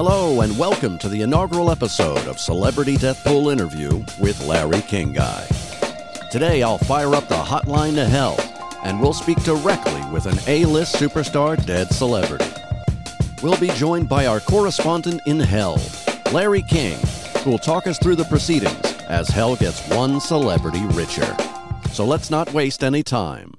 Hello, and welcome to the inaugural episode of Celebrity Death Pool Interview with Larry King Guy. Today, I'll fire up the hotline to hell, and we'll speak directly with an A list superstar dead celebrity. We'll be joined by our correspondent in hell, Larry King, who will talk us through the proceedings as hell gets one celebrity richer. So let's not waste any time.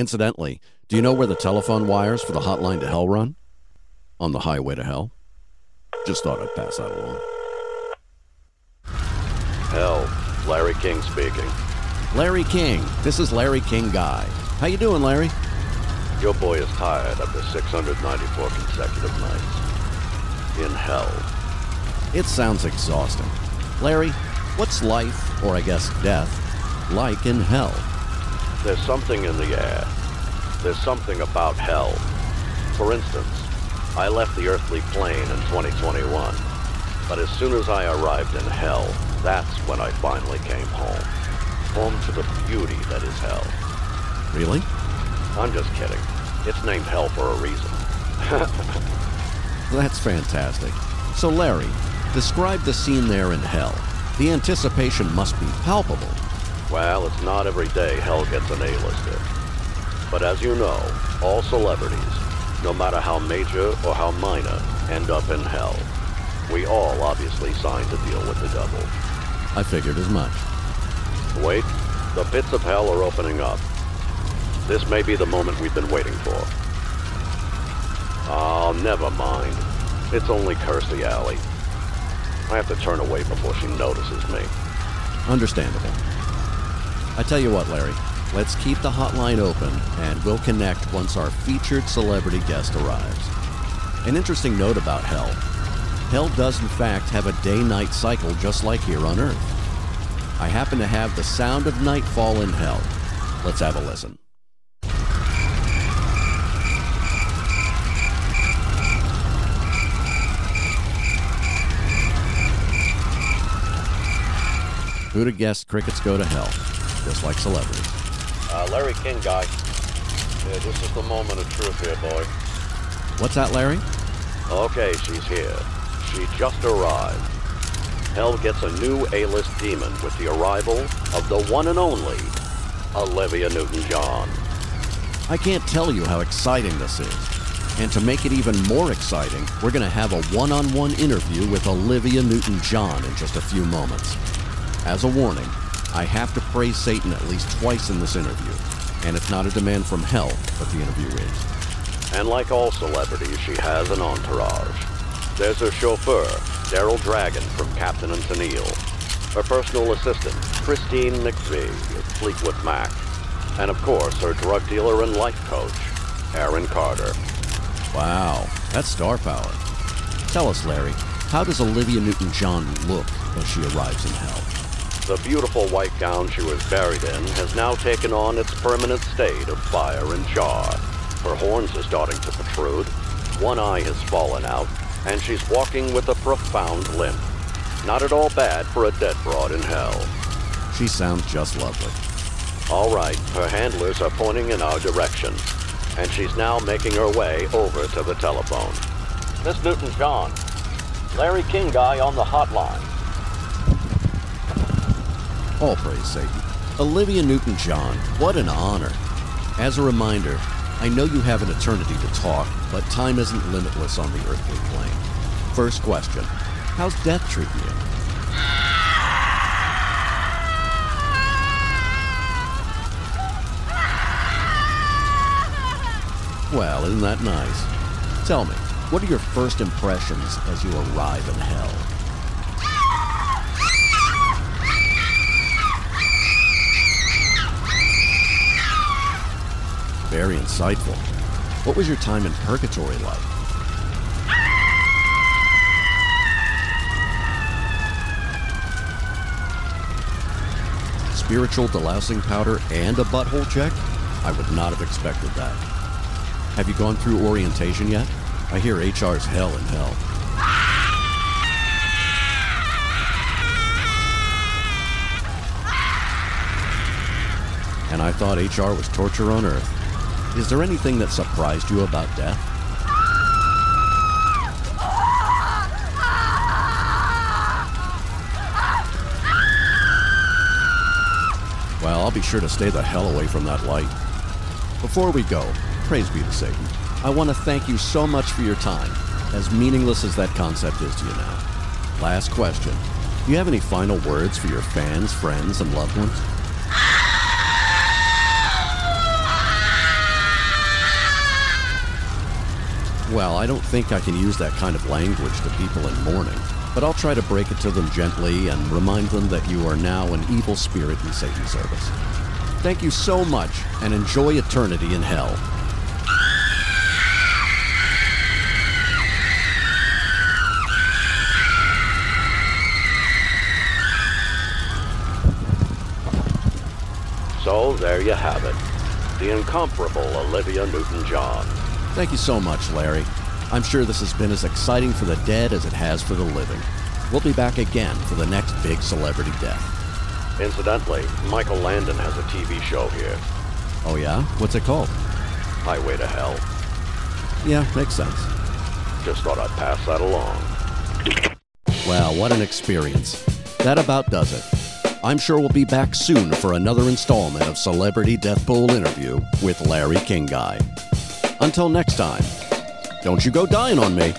Incidentally, do you know where the telephone wires for the hotline to hell run? On the highway to hell. Just thought I'd pass that along. Hell, Larry King speaking. Larry King, this is Larry King Guy. How you doing, Larry? Your boy is tired after 694 consecutive nights. In hell. It sounds exhausting. Larry, what's life, or I guess death, like in hell? There's something in the air. There's something about hell. For instance, I left the earthly plane in 2021. But as soon as I arrived in hell, that's when I finally came home. Home to the beauty that is hell. Really? I'm just kidding. It's named hell for a reason. That's fantastic. So, Larry, describe the scene there in hell. The anticipation must be palpable. Well, it's not every day hell gets an A-lister. But as you know, all celebrities, no matter how major or how minor, end up in hell. We all obviously signed to deal with the devil. I figured as much. Wait, the pits of hell are opening up. This may be the moment we've been waiting for. Oh, never mind. It's only Kirstie Alley. I have to turn away before she notices me. Understandable. I tell you what, Larry, let's keep the hotline open and we'll connect once our featured celebrity guest arrives. An interesting note about hell hell does, in fact, have a day night cycle just like here on Earth. I happen to have the sound of nightfall in hell. Let's have a listen. Who'd have guessed crickets go to hell? Just like celebrities. Uh, Larry King guy. Yeah, this is the moment of truth here, boy. What's that, Larry? Okay, she's here. She just arrived. Hell gets a new A-list demon with the arrival of the one and only Olivia Newton-John. I can't tell you how exciting this is. And to make it even more exciting, we're going to have a one on one interview with Olivia Newton John in just a few moments. As a warning, I have to praise Satan at least twice in this interview, and it's not a demand from hell, but the interview is. And like all celebrities, she has an entourage. There's her chauffeur, Daryl Dragon from Captain and Tennille. Her personal assistant, Christine McVie of Fleetwood Mac. And of course, her drug dealer and life coach, Aaron Carter. Wow, that's star power. Tell us, Larry, how does Olivia Newton John look as she arrives in hell? The beautiful white gown she was buried in has now taken on its permanent state of fire and char. Her horns are starting to protrude, one eye has fallen out, and she's walking with a profound limp. Not at all bad for a dead broad in hell. She sounds just lovely. All right, her handlers are pointing in our direction, and she's now making her way over to the telephone. Miss Newton-John, Larry King guy on the hotline. All praise Satan. Olivia Newton John, what an honor. As a reminder, I know you have an eternity to talk, but time isn't limitless on the earthly plane. First question How's death treating you? Well, isn't that nice? Tell me, what are your first impressions as you arrive in hell? Very insightful. What was your time in purgatory like? Spiritual delousing powder and a butthole check? I would not have expected that. Have you gone through orientation yet? I hear HR's hell in hell. and I thought HR was torture on earth. Is there anything that surprised you about death? Well, I'll be sure to stay the hell away from that light. Before we go, praise be to Satan, I want to thank you so much for your time, as meaningless as that concept is to you now. Last question. Do you have any final words for your fans, friends, and loved ones? Well, I don't think I can use that kind of language to people in mourning, but I'll try to break it to them gently and remind them that you are now an evil spirit in Satan's service. Thank you so much, and enjoy eternity in hell. So there you have it. The incomparable Olivia Newton John. Thank you so much, Larry. I'm sure this has been as exciting for the dead as it has for the living. We'll be back again for the next big celebrity death. Incidentally, Michael Landon has a TV show here, Oh, yeah? What's it called? Highway to Hell. Yeah, makes sense. Just thought I'd pass that along. Wow, what an experience. That about does it. I'm sure we'll be back soon for another installment of Celebrity Death Pool Interview with Larry King Guy. Until next time, don't you go dying on me.